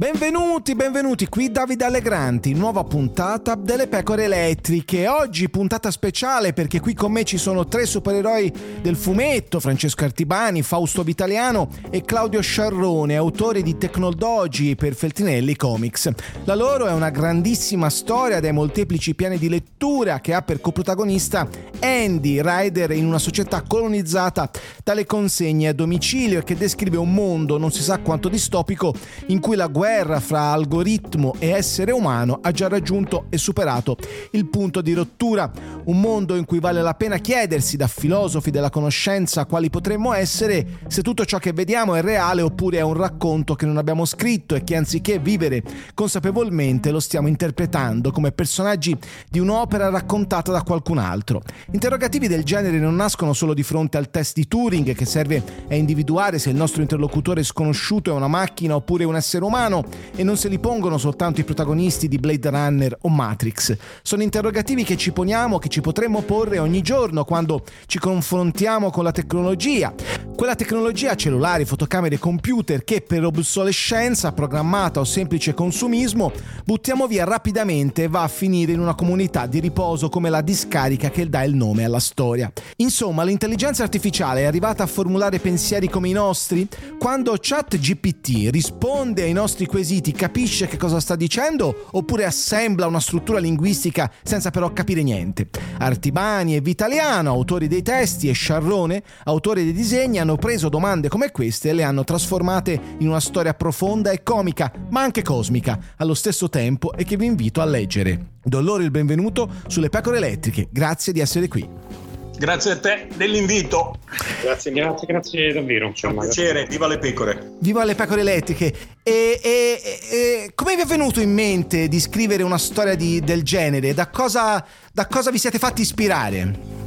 Benvenuti, benvenuti, qui Davide Allegranti, nuova puntata delle pecore elettriche. Oggi puntata speciale perché qui con me ci sono tre supereroi del fumetto, Francesco Artibani, Fausto Vitaliano e Claudio Sciarrone, autori di Tecnodogi per Feltinelli Comics. La loro è una grandissima storia dai molteplici piani di lettura che ha per coprotagonista Andy, rider in una società colonizzata dalle consegne a domicilio e che descrive un mondo non si sa quanto distopico in cui la guerra guerra fra algoritmo e essere umano ha già raggiunto e superato il punto di rottura, un mondo in cui vale la pena chiedersi da filosofi della conoscenza quali potremmo essere se tutto ciò che vediamo è reale oppure è un racconto che non abbiamo scritto e che anziché vivere consapevolmente lo stiamo interpretando come personaggi di un'opera raccontata da qualcun altro. Interrogativi del genere non nascono solo di fronte al test di Turing che serve a individuare se il nostro interlocutore sconosciuto è una macchina oppure un essere umano, e non se li pongono soltanto i protagonisti di Blade Runner o Matrix. Sono interrogativi che ci poniamo, che ci potremmo porre ogni giorno quando ci confrontiamo con la tecnologia. Quella tecnologia, cellulari, fotocamere, computer che per obsolescenza programmata o semplice consumismo buttiamo via rapidamente e va a finire in una comunità di riposo come la discarica che dà il nome alla storia. Insomma, l'intelligenza artificiale è arrivata a formulare pensieri come i nostri? Quando ChatGPT risponde ai nostri quesiti capisce che cosa sta dicendo oppure assembla una struttura linguistica senza però capire niente. Artibani e Vitaliano, autori dei testi, e Sciarrone, autori dei disegni, hanno preso domande come queste e le hanno trasformate in una storia profonda e comica, ma anche cosmica, allo stesso tempo e che vi invito a leggere. Do loro il benvenuto sulle pecore elettriche. Grazie di essere qui. Grazie a te dell'invito. Grazie, grazie, grazie davvero. Insomma, piacere, viva le pecore. Viva le pecore elettriche. E, e, e, come vi è venuto in mente di scrivere una storia di, del genere? Da cosa, da cosa vi siete fatti ispirare?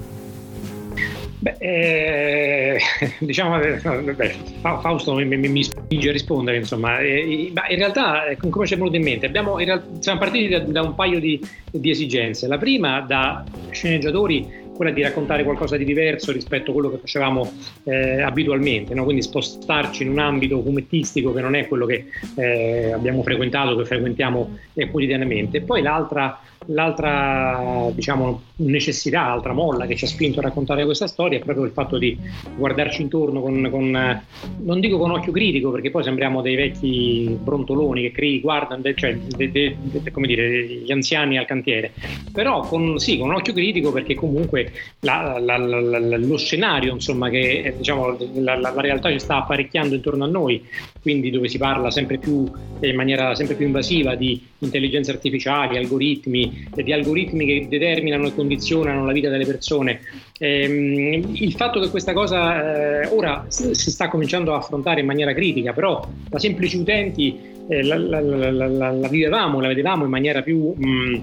Beh, eh, diciamo, beh, Fausto mi, mi, mi, spinge a rispondere, insomma, eh, ma in realtà eh, come ci è venuto in mente? Abbiamo, in realtà, siamo partiti da, da un paio di, di, esigenze. La prima da sceneggiatori quella di raccontare qualcosa di diverso rispetto a quello che facevamo eh, abitualmente, no? quindi spostarci in un ambito fumettistico che non è quello che eh, abbiamo frequentato, che frequentiamo eh, quotidianamente. poi l'altra L'altra diciamo, necessità, l'altra molla che ci ha spinto a raccontare questa storia è proprio il fatto di guardarci intorno con, con non dico con occhio critico, perché poi sembriamo dei vecchi brontoloni che cri, guardano, cioè de, de, de, come dire, gli anziani al cantiere, però con, sì, con occhio critico perché comunque la, la, la, lo scenario, insomma, che diciamo, la, realtà ci sta apparecchiando intorno a noi, quindi dove si parla sempre più in maniera sempre più invasiva di intelligenze artificiali, algoritmi, di algoritmi che determinano e condizionano la vita delle persone. Ehm, il fatto che questa cosa eh, ora si sta cominciando a affrontare in maniera critica, però da semplici utenti eh, la, la, la, la, vivevamo, la vedevamo in maniera più mh,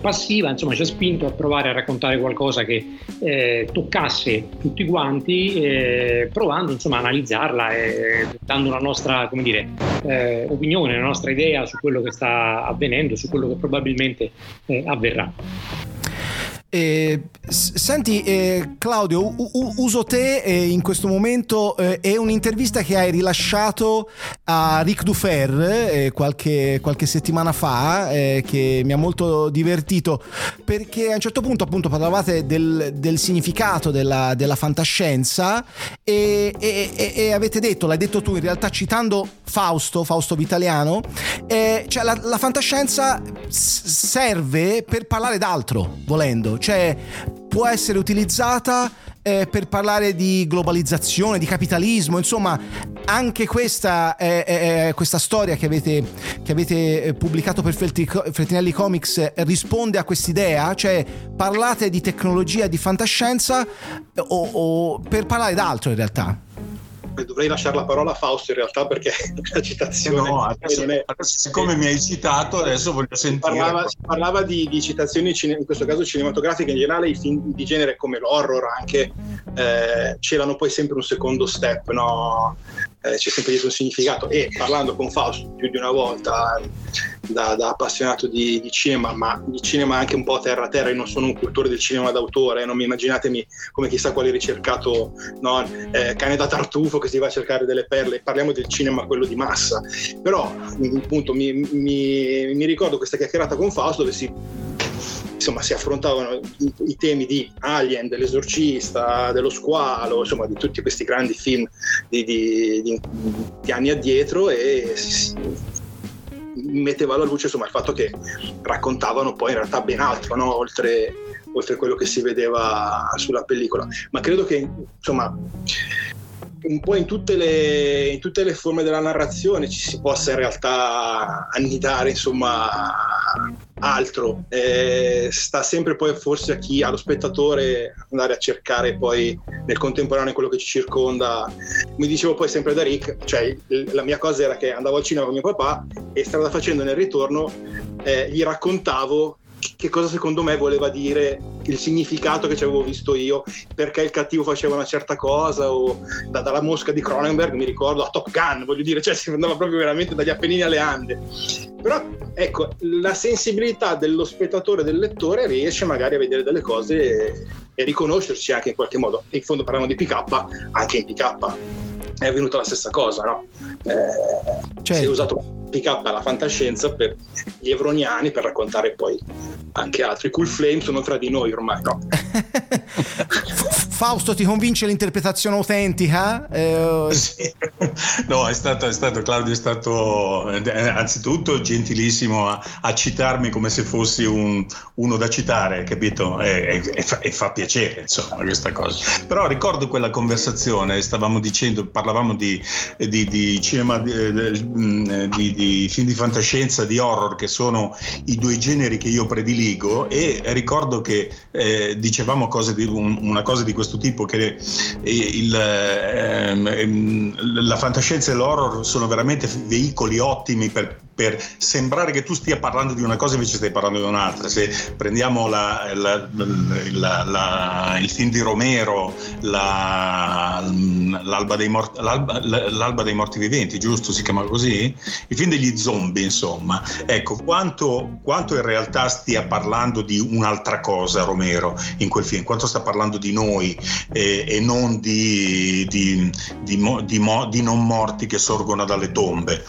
passiva, insomma ci ha spinto a provare a raccontare qualcosa che eh, toccasse tutti quanti, eh, provando insomma a analizzarla e dando una nostra come dire, eh, opinione, una nostra idea su quello che sta avvenendo, su quello che probabilmente eh, avverrà. Eh, senti eh, Claudio, u- uso te eh, in questo momento eh, è un'intervista che hai rilasciato a Ric Dufer eh, qualche, qualche, settimana fa eh, che mi ha molto divertito perché a un certo punto appunto parlavate del, del significato della, della fantascienza e, e, e, avete detto, l'hai detto tu in realtà citando Fausto, Fausto Vitaliano, cioè la, la fantascienza serve per parlare d'altro volendo cioè può essere utilizzata eh, per parlare di globalizzazione, di capitalismo, insomma anche questa, è, è, questa storia che avete, che avete eh, pubblicato per Feltinelli Comics risponde a quest'idea, cioè parlate di tecnologia, di fantascienza o, o per parlare d'altro in realtà dovrei lasciare la parola a Fausto in realtà perché la citazione no, adesso, è... adesso, siccome mi hai citato adesso voglio sentire si parlava, si parlava di, di, citazioni in questo caso cinematografiche in generale i film di genere come l'horror anche eh, c'erano poi sempre un secondo step no? Eh, c'è sempre dietro un significato e parlando con Fausto più di una volta da, da appassionato di, di, cinema, ma di cinema anche un po' terra a terra, io non sono un cultore del cinema d'autore, non mi immaginatemi come chissà quale ricercato no? eh, cane da tartufo che si va a cercare delle perle, parliamo del cinema quello di massa, però appunto mi, mi, mi ricordo questa chiacchierata con Fausto dove si insomma, si affrontavano i, i, temi di Alien, dell'esorcista, dello squalo, insomma di tutti questi grandi film di, di, di, di anni addietro e si, metteva alla luce insomma, il fatto che raccontavano poi in realtà ben altro, no? oltre, oltre quello che si vedeva sulla pellicola. Ma credo che insomma un po' in tutte, le, in tutte le forme della narrazione ci si possa in realtà annidare insomma altro. Eh, sta sempre poi forse a chi allo spettatore andare a cercare poi nel contemporaneo quello che ci circonda. Mi dicevo poi sempre da Rick cioè la mia cosa era che andavo al cinema con mio papà e strada facendo nel ritorno eh, gli raccontavo che cosa secondo me voleva dire il significato che ci avevo visto io, perché il cattivo faceva una certa cosa, o da, dalla mosca di Cronenberg mi ricordo a Top Gun, voglio dire, cioè si andava proprio veramente dagli Appennini alle Ande. Però ecco, la sensibilità dello spettatore, del lettore, riesce magari a vedere delle cose e, e riconoscerci anche in qualche modo. In fondo parliamo di PK, anche in PK è avvenuta la stessa cosa, no? Eh, certo. Si è usato pick up alla fantascienza per gli evroniani per raccontare poi anche altri. I cool flame sono tra di noi ormai, no? Fausto, ti convince l'interpretazione autentica? Eh... Sì. No, è stato, è stato, Claudio è stato eh, anzitutto gentilissimo a, a citarmi come se fossi un, uno da citare, capito? E, e, e, fa, e, fa, piacere, insomma, questa cosa. Però ricordo quella conversazione, stavamo dicendo, parlavamo di, di, di cinema, di, di, di film di fantascienza, di horror, che sono i due generi che io prediligo e ricordo che eh, dicevamo di, un, una cosa di questo questo tipo che il, ehm, ehm, la fantascienza e l'horror sono veramente veicoli ottimi per, per, sembrare che tu stia parlando di una cosa invece stai parlando di un'altra. Se prendiamo la, la, la, il film di Romero, l'alba, dei morti, l'alba, l'alba, dei morti, viventi, giusto? Si chiama così? Il film degli zombie, insomma. Ecco, quanto, quanto in realtà stia parlando di un'altra cosa Romero in quel film, quanto sta parlando di noi e, e non di, di, di, di, non morti che sorgono dalle tombe.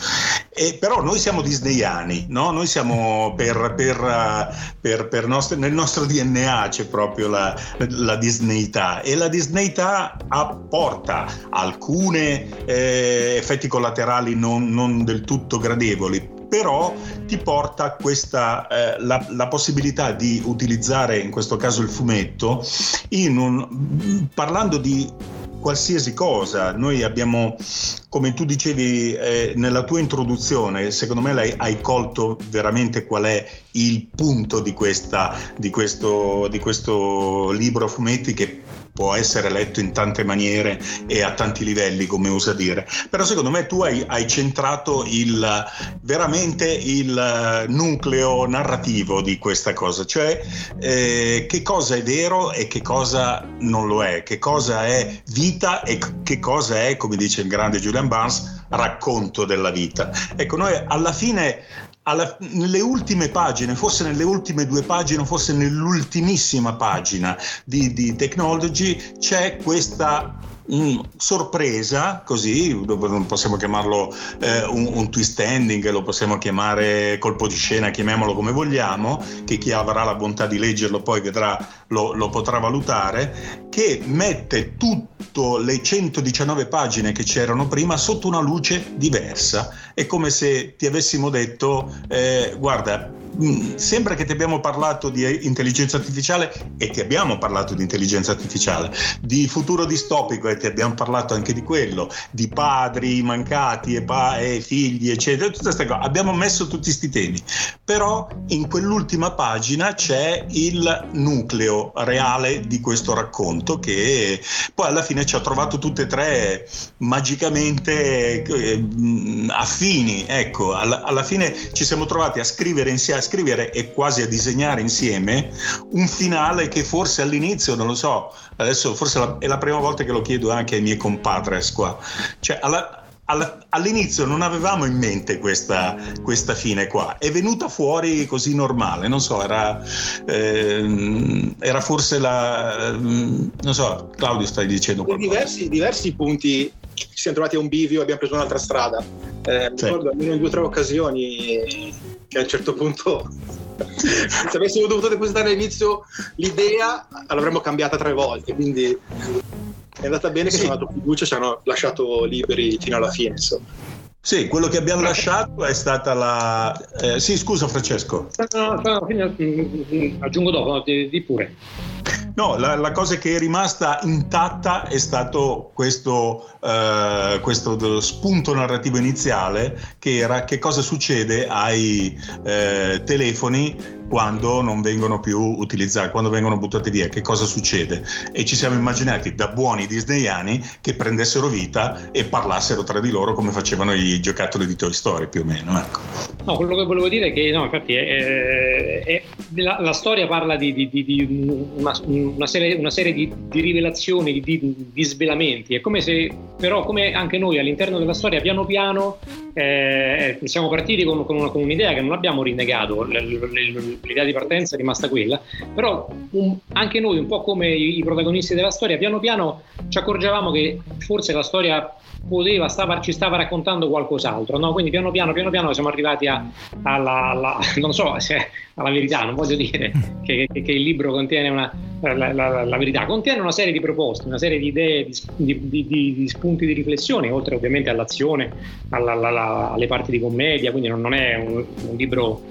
E però noi siamo disneyani, no? noi siamo per, per, per, per nostre, nel nostro DNA c'è proprio la, la disneyità e la disneyità apporta alcuni eh, effetti collaterali non, non del tutto gradevoli, però ti porta questa, eh, la, la, possibilità di utilizzare in questo caso il fumetto un, parlando di qualsiasi cosa. Noi abbiamo, come tu dicevi eh, nella tua introduzione, secondo me hai, hai colto veramente qual è il punto di, questa, di, questo, di questo libro fumetti che può essere letto in tante maniere e a tanti livelli, come usa dire. Però secondo me tu hai, hai centrato il, veramente il nucleo narrativo di questa cosa, cioè eh, che cosa è vero e che cosa non lo è, che cosa è vita e che cosa è, come dice il grande Julian Barnes, racconto della vita. Ecco, noi alla fine alla, nelle ultime pagine, forse nelle ultime due pagine, forse nell'ultimissima pagina di, di Technology, c'è questa Mm, sorpresa, così possiamo chiamarlo eh, un, un, twist ending, lo possiamo chiamare colpo di scena, chiamiamolo come vogliamo, che chi avrà la bontà di leggerlo poi vedrà, lo, lo potrà valutare, che mette tutte le 119 pagine che c'erano prima sotto una luce diversa. È come se ti avessimo detto, eh, guarda, sembra che ti abbiamo parlato di intelligenza artificiale e ti abbiamo parlato di intelligenza artificiale, di futuro distopico e ti abbiamo parlato anche di quello, di padri mancati e, pa- e figli, eccetera, tutte queste cose. Abbiamo messo tutti questi temi, però in quell'ultima pagina c'è il nucleo reale di questo racconto che poi alla fine ci ha trovato tutte e tre magicamente eh, affini. Ecco, alla, alla fine ci siamo trovati a scrivere insieme scrivere e quasi a disegnare insieme un finale che forse all'inizio, non lo so, adesso forse è la prima volta che lo chiedo anche ai miei compadres qua, cioè alla, all'inizio non avevamo in mente questa, questa, fine qua, è venuta fuori così normale, non so, era, eh, era forse la... non so, Claudio stai dicendo qualcosa. Diversi, diversi punti ci siamo trovati a un bivio e abbiamo preso un'altra strada. Eh, sì. ricordo almeno in due o tre occasioni che a un certo punto se avessimo dovuto depositare all'inizio l'idea l'avremmo cambiata tre volte quindi è andata bene che sì. ci hanno dato fiducia ci hanno lasciato liberi fino alla fine insomma sì, quello che abbiamo lasciato è stata la... Eh, sì, scusa Francesco. No, no, no, mm, mm, aggiungo dopo, di, di pure. No, la, la, cosa che è rimasta intatta è stato questo, uh, questo spunto narrativo iniziale che era che cosa succede ai uh, telefoni quando non vengono più utilizzati, quando vengono buttati via, che cosa succede? E ci siamo immaginati da buoni disneyani che prendessero vita e parlassero tra di loro come facevano i giocattoli di Toy Story più o meno. Ecco. No, quello che volevo dire è che no, infatti è, è, la, la, storia parla di, di, di, di una, una, serie, una, serie, di, rivelazioni, di, svelamenti. È come se, però, come anche noi all'interno della storia, piano piano eh, siamo partiti con, con, una, con, un'idea che non abbiamo rinnegato. L'idea di partenza è rimasta quella, però un, anche noi, un po' come i protagonisti della storia, piano piano ci accorgevamo che forse la storia poteva, stava, ci stava raccontando qualcos'altro, no? quindi piano piano, piano piano siamo arrivati a, alla, alla, non so se alla verità, non voglio dire che, che, che il libro contiene una, la, la, la, verità, contiene una serie di proposte, una serie di idee, di, di, di, di spunti di riflessione, oltre ovviamente all'azione, alla, alle parti di commedia, quindi non, non è un, un libro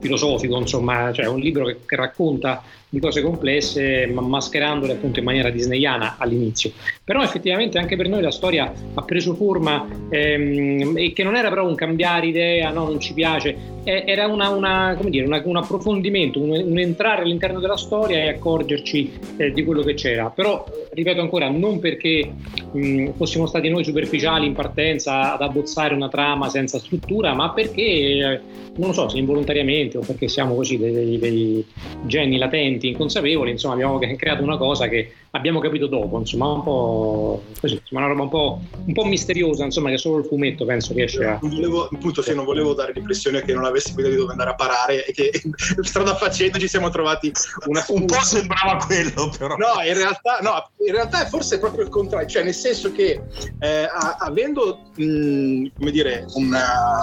filosofico, insomma, cioè un libro che, che racconta di cose complesse, ma mascherandole appunto in maniera disneyana all'inizio. Però effettivamente anche per noi la storia ha preso forma ehm, e che non era però un cambiare idea, no, non ci piace, era una, una, dire, una, un approfondimento, un, un, entrare all'interno della storia e accorgerci eh, di quello che c'era. Però, ripeto ancora, non perché mh, fossimo stati noi superficiali in partenza ad abbozzare una trama senza struttura, ma perché, eh, non lo so, se involontariamente o perché siamo così dei, dei, dei geni latenti, inconsapevoli, insomma abbiamo creato una cosa che abbiamo capito dopo, insomma, un po' così, insomma, una roba un po', un po', misteriosa, insomma, che solo il fumetto penso riesce a. Volevo, appunto, sì, non volevo dare l'impressione che non avessimo idea di dove andare a parare e che strada facendo ci siamo trovati una Un po' sembrava quello, però. No, in realtà, no, in realtà è forse proprio il contrario, cioè nel senso che eh, avendo, mh, come dire, una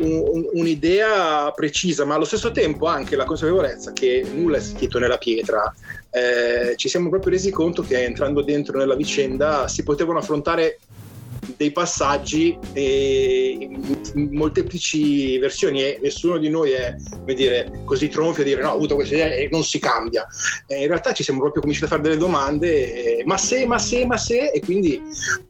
un, un'idea precisa, ma allo stesso tempo anche la consapevolezza che nulla è scritto nella pietra. Eh, ci siamo proprio resi conto che entrando dentro nella vicenda si potevano affrontare dei passaggi in molteplici versioni e nessuno di noi è dire, così tronfio a dire no, ho avuto questa idea e non si cambia. Eh, in realtà ci siamo proprio cominciati a fare delle domande, eh, ma se, ma se, ma se, e quindi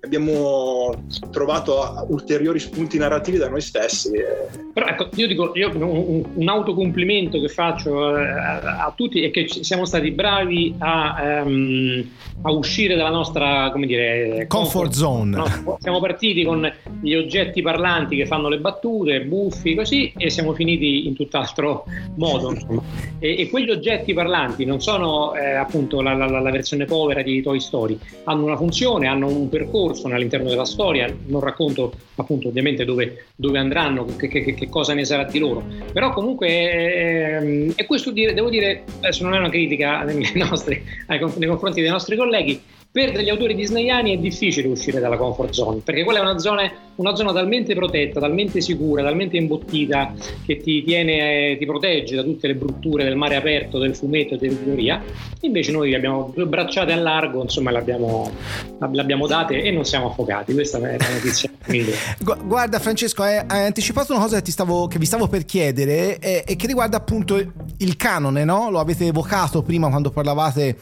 abbiamo trovato ulteriori spunti narrativi da noi stessi. Eh. Però ecco, io dico, io, un, un autocomplimento che faccio eh, a, a, tutti è che siamo stati bravi a, um, a uscire dalla nostra, come dire, comfort, comfort zone. No? Siamo partiti con gli oggetti parlanti che fanno le battute, buffi, così, e siamo finiti in tutt'altro modo. E, e, quegli oggetti parlanti non sono eh, appunto la, la, la, versione povera di Toy Story, hanno una funzione, hanno un percorso all'interno della storia. Non racconto appunto ovviamente dove, dove andranno, che, che, che, cosa ne sarà di loro, però comunque, eh, e questo dire, devo dire, adesso non è una critica nei, nostri, nei confronti dei nostri colleghi, per degli autori disneyani è difficile uscire dalla comfort zone, perché quella è una zona, una zona talmente protetta, talmente sicura, talmente imbottita che ti, tiene, ti protegge da tutte le brutture del mare aperto, del fumetto e dell'editoria. Invece noi abbiamo due bracciate a largo, insomma, l'abbiamo, l'abbiamo date e non siamo affogati. Questa è la notizia. Guarda, Francesco, hai, anticipato una cosa che, stavo, che vi stavo per chiedere e, e, che riguarda appunto il canone, no? Lo avete evocato prima quando parlavate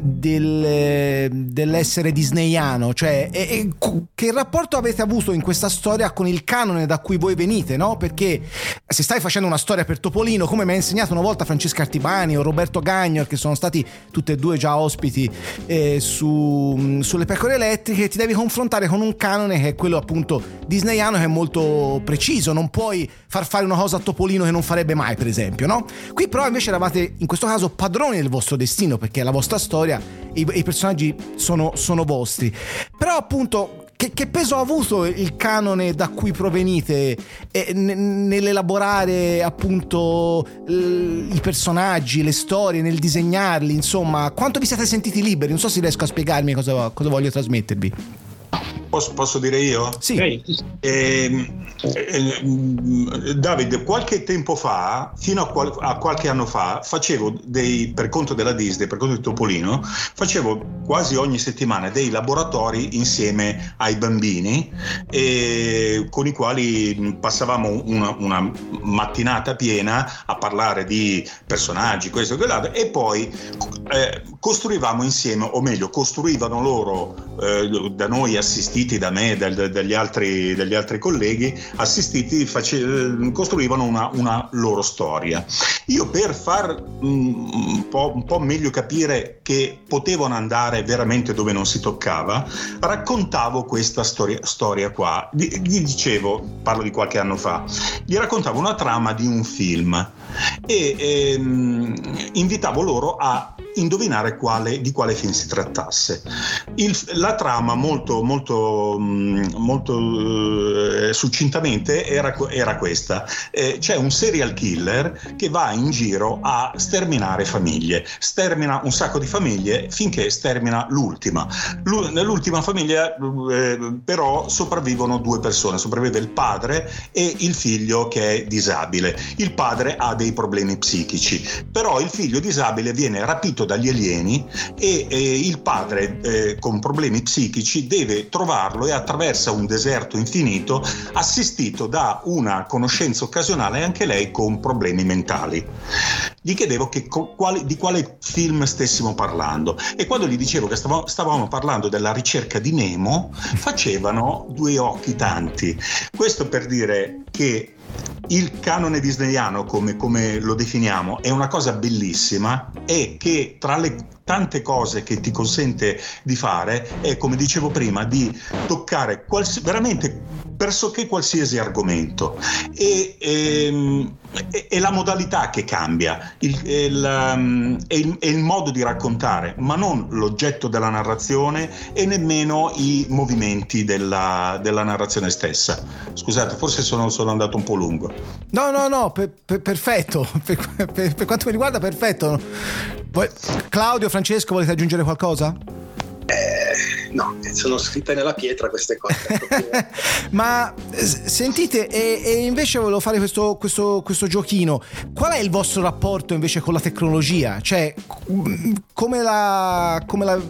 del dell'essere disneyano, cioè e, e, che rapporto avete avuto in questa storia con il canone da cui voi venite, no? Perché se stai facendo una storia per Topolino, come mi ha insegnato una volta Francesca Artibani o Roberto Gagno, che sono stati tutti e due già ospiti eh, su, sulle pecore elettriche, ti devi confrontare con un canone che è quello appunto disneyano che è molto preciso, non puoi far fare una cosa a Topolino che non farebbe mai, per esempio, no? Qui però invece eravate in questo caso padroni del vostro destino, perché la vostra storia, i, i personaggi sono, sono vostri. Però appunto che, che, peso ha avuto il canone da cui provenite eh, n- nell'elaborare appunto l- i personaggi, le storie, nel disegnarli, insomma, quanto vi siete sentiti liberi? Non so se riesco a spiegarmi cosa, cosa voglio trasmettervi. Posso, posso, dire io? Sì. Eh, eh, Davide, qualche tempo fa, fino a, qual- a, qualche anno fa, facevo dei, per conto della Disney, per conto di Topolino, facevo quasi ogni settimana dei laboratori insieme ai bambini con i quali passavamo una, una, mattinata piena a parlare di personaggi, questo e quell'altro, e poi eh, costruivamo insieme, o meglio, costruivano loro eh, da noi assistiti assistiti da me e da, dagli, altri, dagli altri colleghi, assistiti face, costruivano una, una, loro storia. Io per far um, un, po', un po' meglio capire che potevano andare veramente dove non si toccava, raccontavo questa storia, storia qua. Gli dicevo, parlo di qualche anno fa, gli raccontavo una trama di un film e ehm, invitavo loro a indovinare quale, di quale film si trattasse. Il, la trama molto, molto, mm, molto eh, succintamente era, era questa. Eh, c'è un serial killer che va in giro a sterminare famiglie, stermina un sacco di famiglie finché stermina l'ultima. L- nell'ultima famiglia eh, però sopravvivono due persone, sopravvive il padre e il figlio che è disabile. Il padre ha dei problemi psichici, però il figlio disabile viene rapito rapito dagli alieni e eh, il padre eh, con problemi psichici deve trovarlo e attraversa un deserto infinito assistito da una conoscenza occasionale anche lei con problemi mentali. Gli chiedevo che, quali, di quale film stessimo parlando e quando gli dicevo che stavamo, stavamo parlando della ricerca di Nemo facevano due occhi tanti. Questo per dire che il canone disneyano, come, come, lo definiamo, è una cosa bellissima e che tra le tante cose che ti consente di fare è, come dicevo prima, di toccare quals- veramente pressoché qualsiasi argomento e, ehm, è la modalità che cambia, il, il, è, il, è il modo di raccontare, ma non l'oggetto della narrazione e nemmeno i movimenti della, della narrazione stessa. Scusate, forse sono, sono, andato un po' lungo. No, no, no, per, per, perfetto, per, per, quanto mi riguarda perfetto. Claudio, Francesco, volete aggiungere qualcosa? Eh, no, sono scritte nella pietra queste cose. Ma sentite, e, e, invece volevo fare questo, questo, questo, giochino. Qual è il vostro rapporto invece con la tecnologia? Cioè, come la. Come la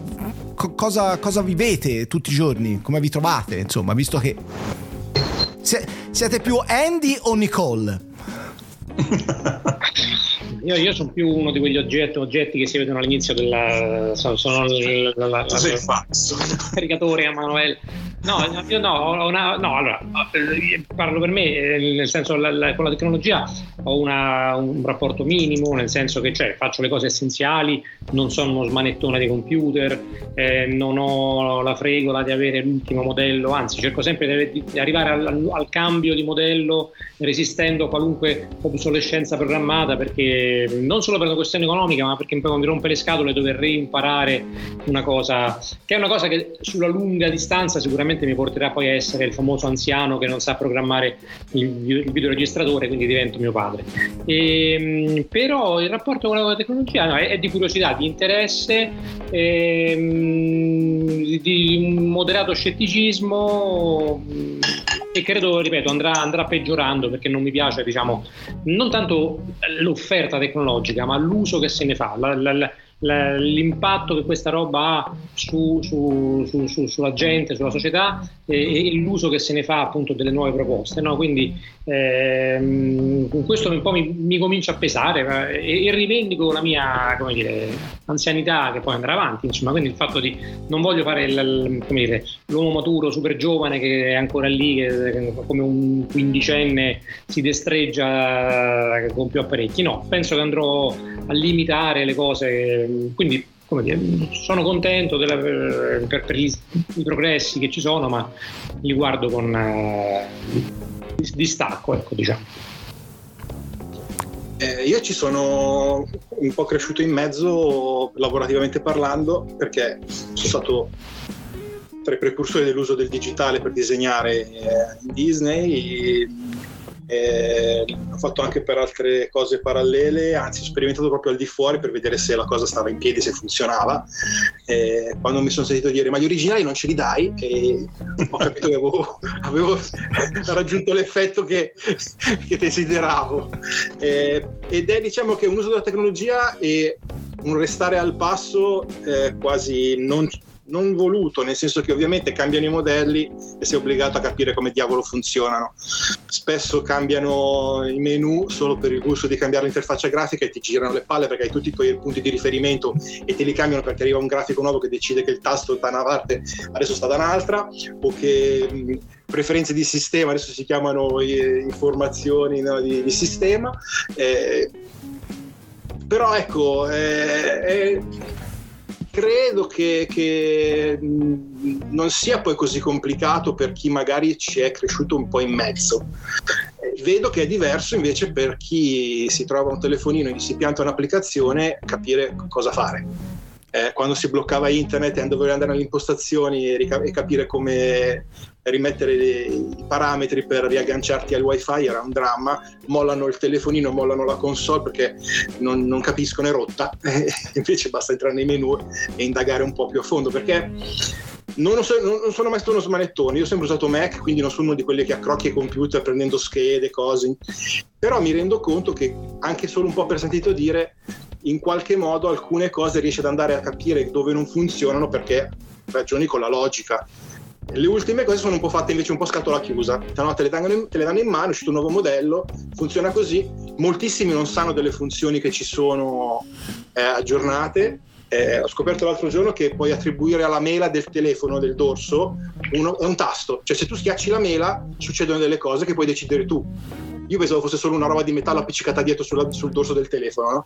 cosa, cosa vivete tutti i giorni? Come vi trovate? Insomma, visto che. Siete più Andy o Nicole? Io, io, sono più uno di quegli oggetti, oggetti che si vedono all'inizio della. Sono, sono la, la, la, caricatore a Manuel. No, io no, una, no, allora parlo per me, eh, nel senso la, la, con la tecnologia ho una, un rapporto minimo, nel senso che cioè, faccio le cose essenziali, non sono uno smanettone di computer, eh, non ho la fregola di avere l'ultimo modello, anzi cerco sempre di, di arrivare al, al, cambio di modello resistendo a qualunque obsolescenza programmata perché non solo per una questione economica ma perché poi mi rompe le scatole dover reimparare una cosa che è una cosa che sulla lunga distanza sicuramente mi porterà poi a essere il famoso anziano che non sa programmare il, il videoregistratore quindi divento mio padre. E, ehm, però il rapporto con la tecnologia no, è, è, di curiosità di interesse ehm, di moderato scetticismo e credo, ripeto, andrà, andrà, peggiorando perché non mi piace, diciamo, non tanto l'offerta tecnologica, ma l'uso che se ne fa, la, la, l'impatto che questa roba ha su, su, su, sulla gente, sulla società e, e, l'uso che se ne fa appunto delle nuove proposte. No? Quindi ehm, questo un po' mi, mi comincia a pesare e, e, rivendico la mia dire, anzianità che poi andrà avanti. Insomma, quindi il fatto di non voglio fare il, dire, l'uomo maturo, super giovane che è ancora lì, che come un quindicenne si destreggia con più apparecchi. No, penso che andrò a limitare le cose quindi come dire, sono contento della, per, per gli, i progressi che ci sono, ma li guardo con eh, distacco, ecco, diciamo. Eh, io ci sono un po' cresciuto in mezzo lavorativamente parlando perché sono stato tra i precursori dell'uso del digitale per disegnare eh, in Disney eh, ho fatto anche per altre cose parallele, anzi ho sperimentato proprio al di fuori per vedere se la cosa stava in piedi, se funzionava. Eh, quando mi sono sentito dire ma gli originali non ce li dai, e ho capito che avevo, avevo raggiunto l'effetto che, che desideravo. Eh, ed è diciamo che un uso della tecnologia e un restare al passo eh, quasi non non voluto, nel senso che ovviamente cambiano i modelli e sei obbligato a capire come diavolo funzionano. Spesso cambiano i menu solo per il gusto di cambiare l'interfaccia grafica e ti girano le palle perché hai tutti i tuoi punti di riferimento e te li cambiano perché arriva un grafico nuovo che decide che il tasto da una parte adesso sta da un'altra o che preferenze di sistema adesso si chiamano eh, informazioni no, di, di, sistema. Eh, però ecco, eh, credo che, che, non sia poi così complicato per chi magari ci è cresciuto un po' in mezzo. Vedo che è diverso invece per chi si trova un telefonino e gli si pianta un'applicazione capire cosa fare. Eh, quando si bloccava internet e dovevi andare nelle impostazioni e, rica- e capire come rimettere i parametri per riagganciarti al wifi era un dramma, mollano il telefonino, mollano la console perché non, non capiscono è rotta, invece basta entrare nei menu e indagare un po' più a fondo perché non, so, non, sono mai stato uno smanettone, io ho sempre usato Mac, quindi non sono uno di quelli che accrocchia i computer prendendo schede, cose, però mi rendo conto che anche solo un po' per sentito dire, in qualche modo alcune cose riesce ad andare a capire dove non funzionano perché ragioni con la logica. Le ultime cose sono un po' fatte invece un po' scatola chiusa, no, te, le in, te le danno in mano, è uscito un nuovo modello, funziona così, moltissimi non sanno delle funzioni che ci sono eh, aggiornate. Eh, ho scoperto l'altro giorno che puoi attribuire alla mela del telefono del dorso uno, un tasto, cioè se tu schiacci la mela succedono delle cose che puoi decidere tu io pensavo fosse solo una roba di metallo appiccicata dietro sulla, sul dorso del telefono, no?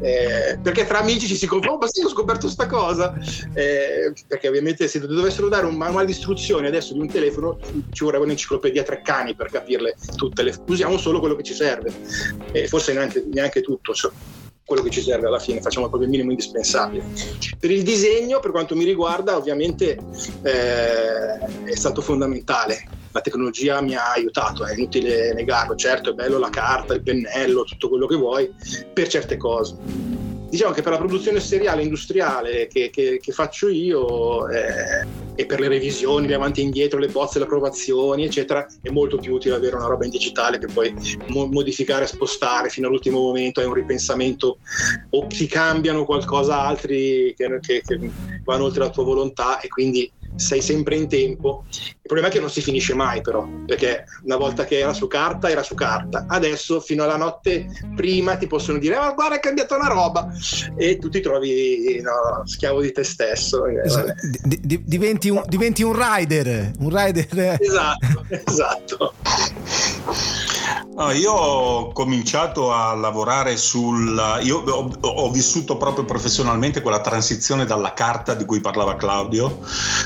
eh, perché tra amici ci si confonde, oh, ma sì, ho scoperto questa cosa, eh, perché ovviamente se dovessero dare un manuale di istruzioni adesso di un telefono ci vorrebbe un'enciclopedia tre cani per capirle tutte, le, usiamo solo quello che ci serve, e forse neanche, neanche tutto. Cioè quello che ci serve alla fine, facciamo proprio il minimo indispensabile. Per il disegno, per quanto mi riguarda, ovviamente eh, è stato fondamentale la tecnologia mi ha aiutato, è inutile negarlo, certo è bello la carta, il pennello, tutto quello che vuoi, per certe cose. Diciamo che per la produzione seriale industriale che, che, che faccio io eh, e per le revisioni, le avanti e indietro, le bozze, le approvazioni, eccetera, è molto più utile avere una roba in digitale che puoi mo- modificare, spostare fino all'ultimo momento, hai un ripensamento o si cambiano qualcosa altri che, che vanno oltre la tua volontà e quindi sei sempre in tempo. Il problema è che non si finisce mai però, perché una volta che era su carta era su carta, adesso fino alla notte prima ti possono dire ma guarda è cambiata una roba e tu ti trovi no, schiavo di te stesso. Esatto. D- d- diventi, un, diventi un rider, un rider. Esatto, esatto. No, io ho cominciato a lavorare sul. Io ho, ho, vissuto proprio professionalmente quella transizione dalla carta di cui parlava Claudio,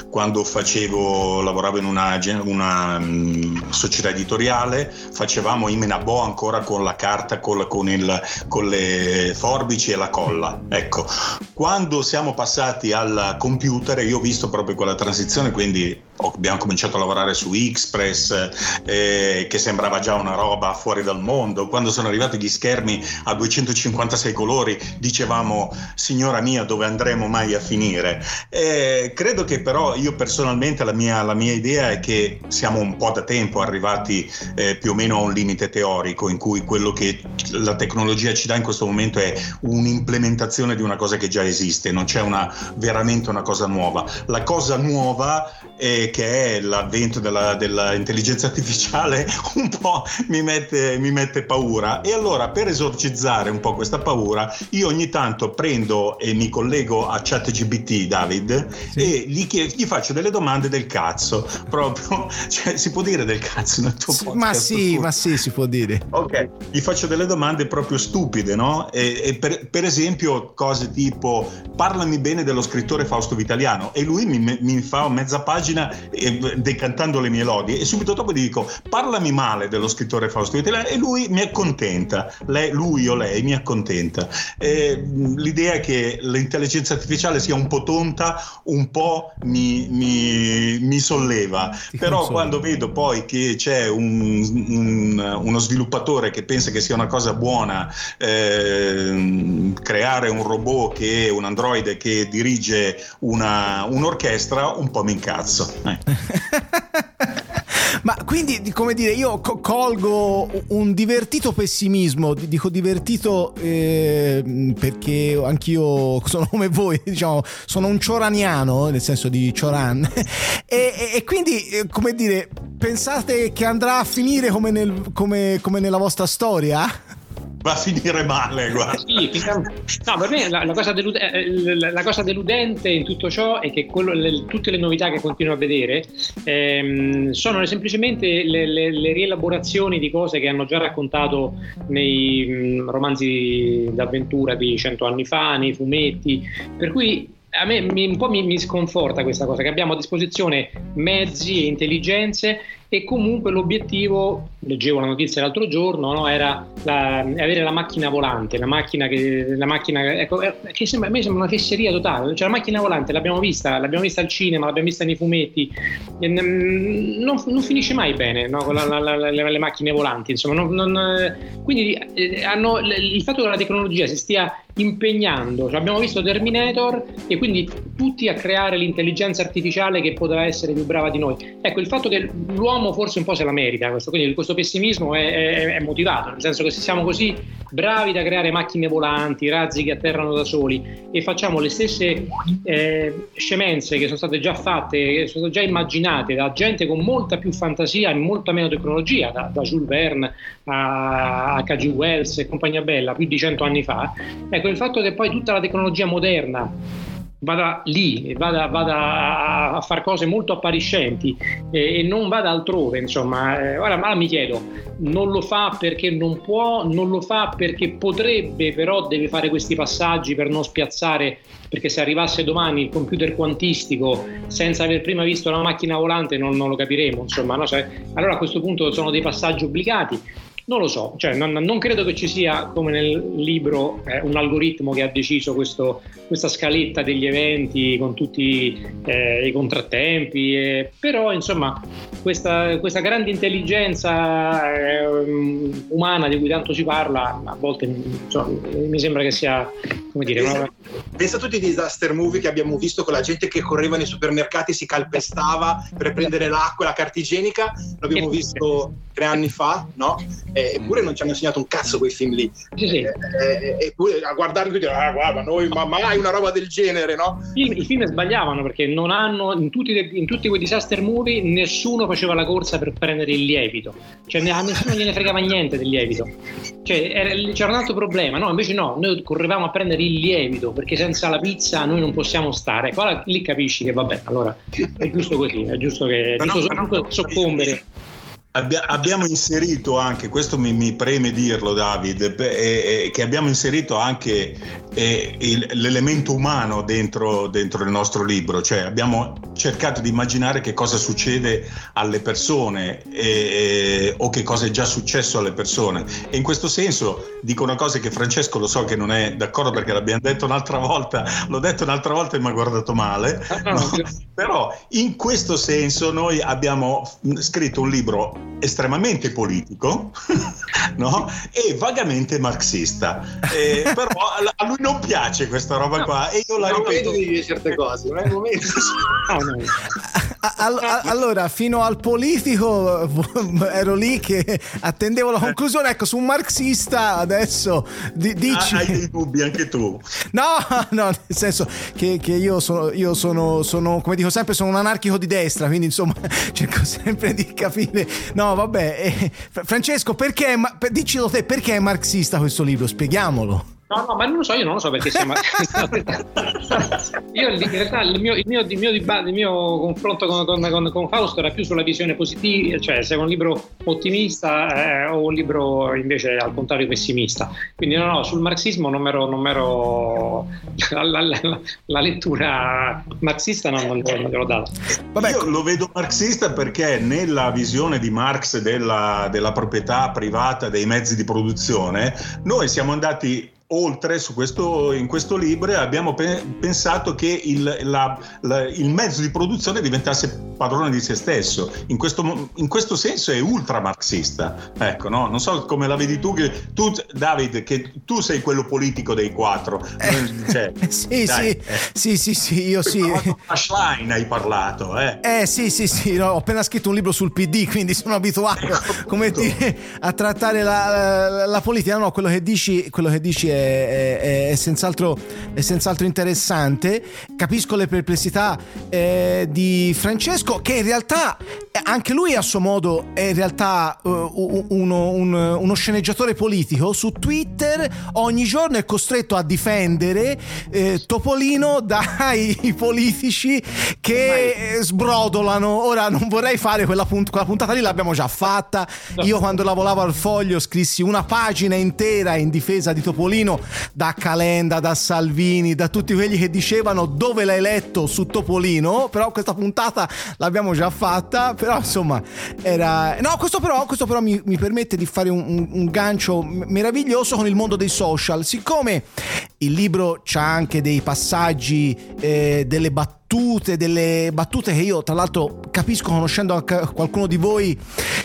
quando facevo, lavoravo in una, una um, società editoriale, facevamo i Menabo ancora con la carta, con, con, il, con le forbici e la colla. Ecco, quando siamo passati al computer, io ho visto proprio quella transizione, quindi abbiamo cominciato a lavorare su Express, eh, che sembrava già una roba fuori dal mondo. Quando sono arrivati gli schermi a 256 colori, dicevamo, signora mia, dove andremo mai a finire? Eh, credo che però io personalmente la mia, la mia, idea è che siamo un po' da tempo arrivati eh, più o meno a un limite teorico in cui quello che la tecnologia ci dà in questo momento è un'implementazione di una cosa che già esiste, non c'è una, veramente una cosa nuova. La cosa nuova è che è l'avvento della, dell'intelligenza artificiale un po' mi mette, mi mette, paura. E allora per esorcizzare un po' questa paura io ogni tanto prendo e mi collego a ChatGPT David sì. e gli, chied- gli, faccio delle domande del cazzo. Proprio cioè, si può dire del cazzo nel tuo podcast ma sì tu. ma sì si può dire. Ok gli faccio delle domande proprio stupide no? E, e per, per, esempio cose tipo parlami bene dello scrittore Fausto Vitaliano e lui mi, mi fa mezza pagina eh, decantando le mie lodi e subito dopo gli dico parlami male dello scrittore Fausto Vitellaro e lui mi accontenta, lei, lui o lei mi accontenta. Eh, l'idea è che l'intelligenza artificiale sia un po' tonta, un po' mi, mi, mi solleva, però quando vedo poi che c'è un, un, uno sviluppatore che pensa che sia una cosa buona eh, creare un robot che un androide che dirige una, un'orchestra, un po' mi incazzo. Eh. Ma quindi, come dire, io colgo un divertito pessimismo, dico divertito eh, perché anch'io sono come voi, diciamo, sono un cioraniano, nel senso di Cioran, e, e, quindi, eh, come dire, pensate che andrà a finire come, nel, come, come nella vostra storia? Va a finire male. Guarda. Sì, no, per me la, la, cosa deludente, eh, la, cosa deludente in tutto ciò è che quello, le, tutte le novità che continuo a vedere ehm, sono semplicemente le, le, le, rielaborazioni di cose che hanno già raccontato nei mh, mm, romanzi d'avventura di cento anni fa, nei fumetti. Per cui a me mi, un po' mi, mi, sconforta questa cosa, che abbiamo a disposizione mezzi e intelligenze e comunque l'obiettivo, leggevo la notizia l'altro giorno, no, era la, avere la macchina volante, la macchina che, la macchina, ecco, eh, che sembra, a me sembra una fesseria totale, cioè la macchina volante l'abbiamo vista, l'abbiamo vista al cinema, l'abbiamo vista nei fumetti, non, non finisce mai bene no, con la, le macchine volanti, insomma, non, non, quindi eh, hanno, il fatto che la tecnologia si stia impegnando, cioè abbiamo visto Terminator e quindi tutti a creare l'intelligenza artificiale che potrà essere più brava di noi. Ecco, il fatto che l'uomo l'uomo forse un po' se la merita questo, quindi questo pessimismo è, è, è, motivato, nel senso che se siamo così bravi da creare macchine volanti, razzi che atterrano da soli e facciamo le stesse eh, scemenze che sono state già fatte, che sono state già immaginate da gente con molta più fantasia e molta meno tecnologia, da, da Jules Verne a, K.G. Wells e compagnia bella, più di cento anni fa, ecco il fatto che poi tutta la tecnologia moderna vada lì vada, vada, a fare cose molto appariscenti e, e non vada altrove insomma. Eh, ora ma mi chiedo non lo fa perché non può non lo fa perché potrebbe però deve fare questi passaggi per non spiazzare? Perché se arrivasse domani il computer quantistico senza aver prima visto la macchina volante non, non lo capiremo insomma no? cioè, allora a questo punto sono dei passaggi obbligati non lo so, cioè, non, non, credo che ci sia come nel libro eh, un algoritmo che ha deciso questo, questa scaletta degli eventi con tutti eh, i contrattempi, eh, però insomma questa, questa grande intelligenza eh, umana di cui tanto si parla a volte insomma, mi sembra che sia come dire... Pensa, una... pensa a tutti i disaster movie che abbiamo visto con la gente che correva nei supermercati, si calpestava per prendere l'acqua e la carta igienica, l'abbiamo visto tre anni fa, no? Eh, eppure non ci hanno insegnato un cazzo quei film lì. Sì, sì. Eh, eh, eppure a guardarli tutti, ah, guarda, noi ma mai una roba del genere, no? I, i film sbagliavano perché non hanno, in tutti, in tutti, quei disaster movie, nessuno faceva la corsa per prendere il lievito, cioè a nessuno gliene fregava niente del lievito. Cioè, era, c'era un altro problema, no? Invece no, noi correvamo a prendere il lievito perché senza la pizza noi non possiamo stare. Qua lì capisci che vabbè, allora è giusto così, è giusto che è giusto, no, no, soccombere. Abbia, abbiamo inserito anche, questo mi, mi preme dirlo David, eh, eh, che abbiamo inserito anche eh, il, l'elemento umano dentro, dentro, il nostro libro, cioè abbiamo cercato di immaginare che cosa succede alle persone o che cosa è già successo alle persone. E in questo senso dico una cosa che Francesco lo so che non è d'accordo perché l'abbiamo detto un'altra volta, l'ho detto un'altra volta e mi ha guardato male, ah, no? però in questo senso noi abbiamo scritto un libro estremamente politico no? e vagamente marxista. Eh, però a lui non piace questa roba qua e io la ripeto. Non di certe cose, non è il momento. allora, fino al politico ero lì che attendevo la conclusione. Ecco, su un marxista adesso dici. Ah, hai dei dubbi anche tu? No, no, nel senso che, che io, sono, io sono, sono, come dico sempre, sono un anarchico di destra, quindi insomma cerco sempre di capire. No, vabbè. Eh, Francesco, perché, dicelo te, perché è marxista questo libro? Spieghiamolo. No, no, ma non lo so, io non lo so perché siamo. io in realtà il mio, il mio, il mio, il mio confronto con, con, con, Fausto era più sulla visione positiva, cioè se è un libro ottimista eh, o un libro invece al contrario pessimista. Quindi no, no, sul marxismo non ero, non ero la, la, la, la, lettura marxista non, non, non gliel'ho data. Vabbè, io lo vedo marxista perché nella visione di Marx della, della proprietà privata dei mezzi di produzione, noi siamo andati oltre questo, in questo libro abbiamo pe- pensato che il, la, la, il, mezzo di produzione diventasse padrone di se stesso. In questo, in questo senso è ultra marxista. Ecco, no? Non so come la vedi tu, che tu, David, che tu sei quello politico dei quattro. Eh, cioè, sì, dai, sì, eh. sì, sì, sì, io sì. Flashline hai parlato, eh? Eh sì, sì, sì, no, ho appena scritto un libro sul PD, quindi sono abituato ecco, come dire, a trattare la, la, la, politica. No, quello che dici, quello che dici è è, è, senz'altro, è senz'altro, interessante. Capisco le perplessità eh, di Francesco, che in realtà eh, anche lui a suo modo è in realtà uh, uno, un, uno, sceneggiatore politico. Su Twitter ogni giorno è costretto a difendere eh, Topolino dai politici che sbrodolano. Ora non vorrei fare quella, punt- quella puntata lì, l'abbiamo già fatta. Io quando lavoravo al foglio scrissi una pagina intera in difesa di Topolino da Calenda, da Salvini, da tutti quelli che dicevano dove l'hai letto? su Topolino, però questa puntata l'abbiamo già fatta, però insomma era... No, questo però, questo però mi, mi, permette di fare un, un, un gancio meraviglioso con il mondo dei social, siccome il libro c'ha anche dei passaggi, eh, delle battute, battute, delle battute che io tra l'altro capisco conoscendo qualcuno di voi,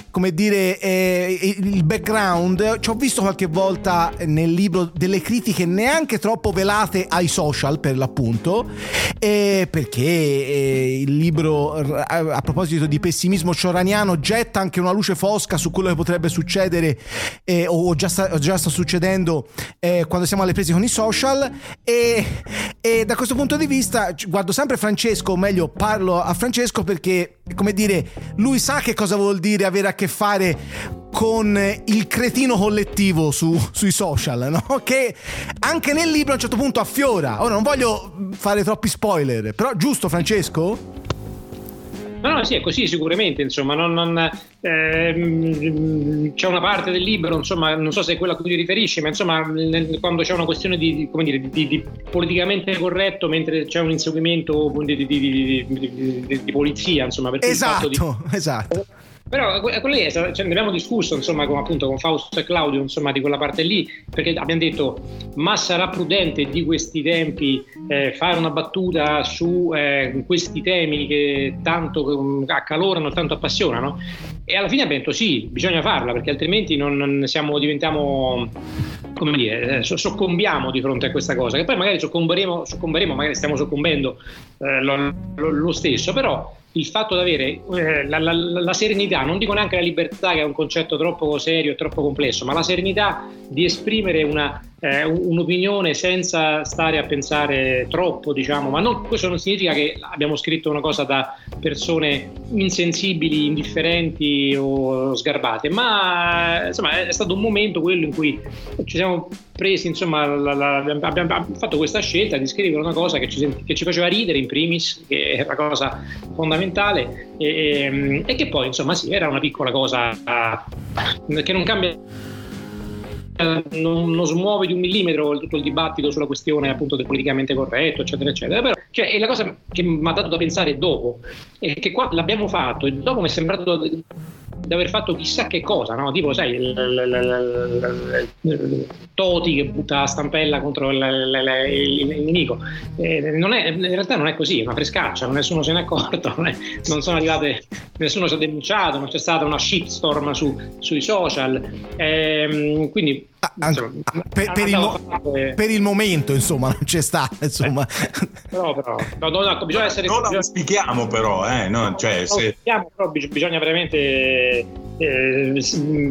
come dire, eh, il background. Ci ho visto qualche volta nel libro delle critiche neanche troppo velate ai social per l'appunto, eh, perché eh, il libro a proposito di pessimismo cioraniano getta anche una luce fosca su quello che potrebbe succedere eh, o già sta, già sta succedendo eh, quando siamo alle prese con i social e, e da questo punto di vista guardo sempre Francesco o meglio parlo a Francesco perché, come dire, lui sa che cosa vuol dire avere a che fare con il cretino collettivo su, sui social, no? Che anche nel libro a un certo punto affiora. Ora non voglio fare troppi spoiler, però giusto Francesco? No, no, sì, è così sicuramente, insomma, non, non, ehm, c'è una parte del libro, insomma, non so se è quella a cui ti riferisci, ma insomma, nel, quando c'è una questione di, dire, di, di, politicamente corretto mentre c'è un inseguimento di, di polizia, insomma, esatto, esatto. Però quello lì, cioè, ne abbiamo discusso insomma, con, appunto, con Fausto e Claudio insomma, di quella parte lì, perché abbiamo detto ma sarà prudente di questi tempi eh, fare una battuta su eh, questi temi che tanto um, accalorano, tanto appassionano? E alla fine abbiamo detto sì, bisogna farla perché altrimenti non, siamo, diventiamo, come dire, eh, soccombiamo di fronte a questa cosa, che poi magari soccomberemo, soccomberemo magari stiamo soccombendo eh, lo, lo stesso, però il fatto di avere eh, la, la, la, serenità, non dico neanche la libertà che è un concetto troppo serio e troppo complesso, ma la serenità di esprimere una, eh, un'opinione senza stare a pensare troppo, diciamo, ma non, questo non significa che abbiamo scritto una cosa da persone insensibili, indifferenti o sgarbate, ma insomma è stato un momento quello in cui ci siamo presi, insomma, la, la, abbiamo, fatto questa scelta di scrivere una cosa che ci, che ci, faceva ridere in primis, che è la cosa fondamentale, e, e che poi, insomma, sì, era una piccola cosa che non cambia non, non, smuove di un millimetro tutto il dibattito sulla questione appunto del politicamente corretto, eccetera, eccetera. Però cioè, è la cosa che mi ha dato da pensare dopo, è che qua l'abbiamo fatto e dopo mi è sembrato di aver fatto chissà che cosa, no? tipo sai, il, il, il, Toti che butta la stampella contro il, nemico. Eh, è, in realtà non è così, è una frescaccia, nessuno se n'è accorto, non, è, non sono arrivate, nessuno si è denunciato, non c'è stata una shitstorm su, sui social. Eh, quindi Ah, insomma, per, per, il mo- per, il momento, insomma, non c'è stata. Insomma. Però, però no, no, no, bisogna essere. Non la spieghiamo, però, eh, no, cioè, se... però bisogna veramente. Eh,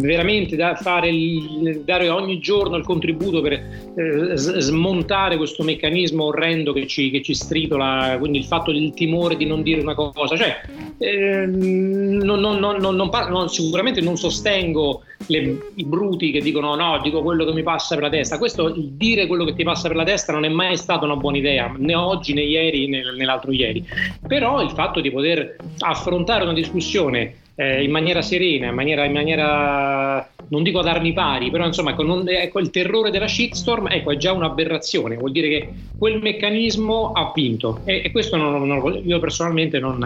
veramente da fare il, dare ogni giorno il contributo per eh, smontare questo meccanismo orrendo che ci, che ci stritola quindi il fatto del timore di non dire una cosa cioè eh, non, non, non, sicuramente non sostengo le, i bruti che dicono no, dico quello che mi passa per la testa. Questo, il dire quello che ti passa per la testa non è mai stata una buona idea, né oggi né ieri né, né l'altro ieri. Però il fatto di poter affrontare una discussione eh, in maniera serena, in maniera, in maniera, non dico ad armi pari, però insomma ecco, non, ecco, il terrore della shitstorm ecco, è già un'aberrazione, vuol dire che quel meccanismo ha vinto. E, e questo non, non, io personalmente non,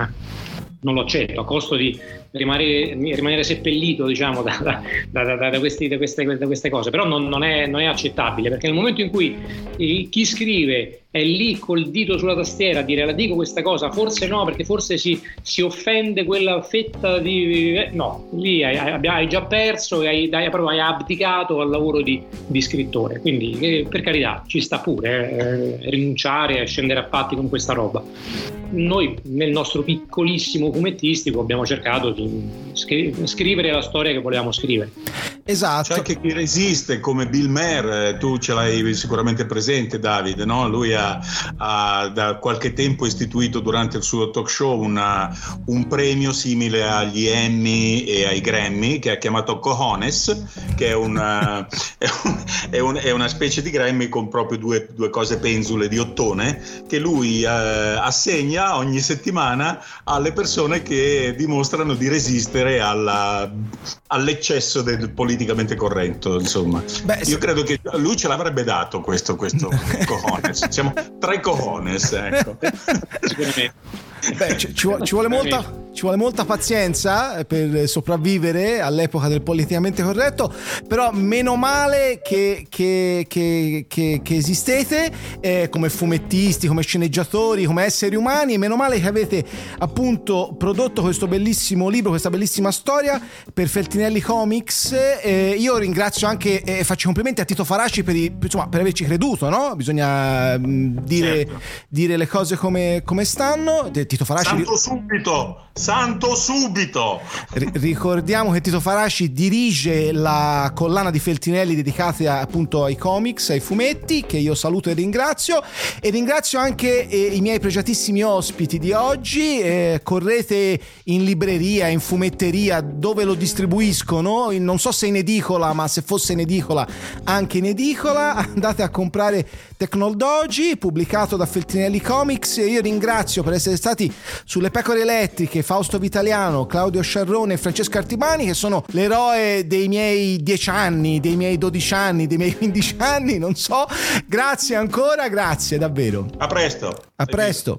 non lo accetto a costo di rimanere, rimanere seppellito diciamo, da, da, da, da, questi, queste, queste, cose, però non, non, è, non, è, accettabile perché nel momento in cui chi scrive è lì col dito sulla tastiera a dire la dico questa cosa, forse no perché forse si, si offende quella fetta di... No, lì hai, hai, già perso e hai, hai, proprio hai abdicato al lavoro di, di scrittore, quindi eh, per carità ci sta pure eh, rinunciare a scendere a patti con questa roba. Noi nel nostro piccolissimo fumettistico abbiamo cercato di scrivere la storia che volevamo scrivere. Esatto. C'è anche chi resiste come Bill Maher, eh, tu ce l'hai sicuramente presente Davide, no? lui ha, ha, da qualche tempo istituito durante il suo talk show una, un premio simile agli Emmy e ai Grammy che ha chiamato Cojones, che è una, è, un, è, un, è una specie di Grammy con proprio due, due, cose penzule di ottone che lui eh, assegna ogni settimana alle persone che dimostrano di resistere alla, all'eccesso del politicamente corretto. Insomma, Beh, io credo che lui ce l'avrebbe dato questo, questo cojones. Siamo tre cojones, ecco. Beh, ci, ci, vuole molta, ci, vuole molta, pazienza per sopravvivere all'epoca del politicamente corretto, però meno male che, che, che, che esistete eh, come fumettisti, come sceneggiatori, come esseri umani, meno male che avete appunto prodotto questo bellissimo libro, questa bellissima storia per Feltinelli Comics. Eh, io ringrazio anche e eh, faccio complimenti a Tito Faraci per, i, insomma, per averci creduto, no? bisogna mh, mm, dire, certo. dire, le cose come, come stanno. Tito Faraci. Santo subito! Santo subito! R- ricordiamo che Tito Faraci dirige la collana di Feltinelli dedicata appunto ai comics, ai fumetti, che io saluto e ringrazio. E ringrazio anche eh, i miei pregiatissimi ospiti di oggi. Eh, correte in libreria, in fumetteria, dove lo distribuiscono. Non so se in edicola, ma se fosse in edicola, anche in edicola. Andate a comprare Technol Doji, pubblicato da Feltinelli Comics. E io ringrazio per essere stati stati sulle pecore elettriche Fausto Vitaliano, Claudio Sciarrone e Francesco Artibani che sono l'eroe dei miei 10 anni, dei miei 12 anni, dei miei 15 anni, non so. Grazie ancora, grazie davvero. A presto. A presto.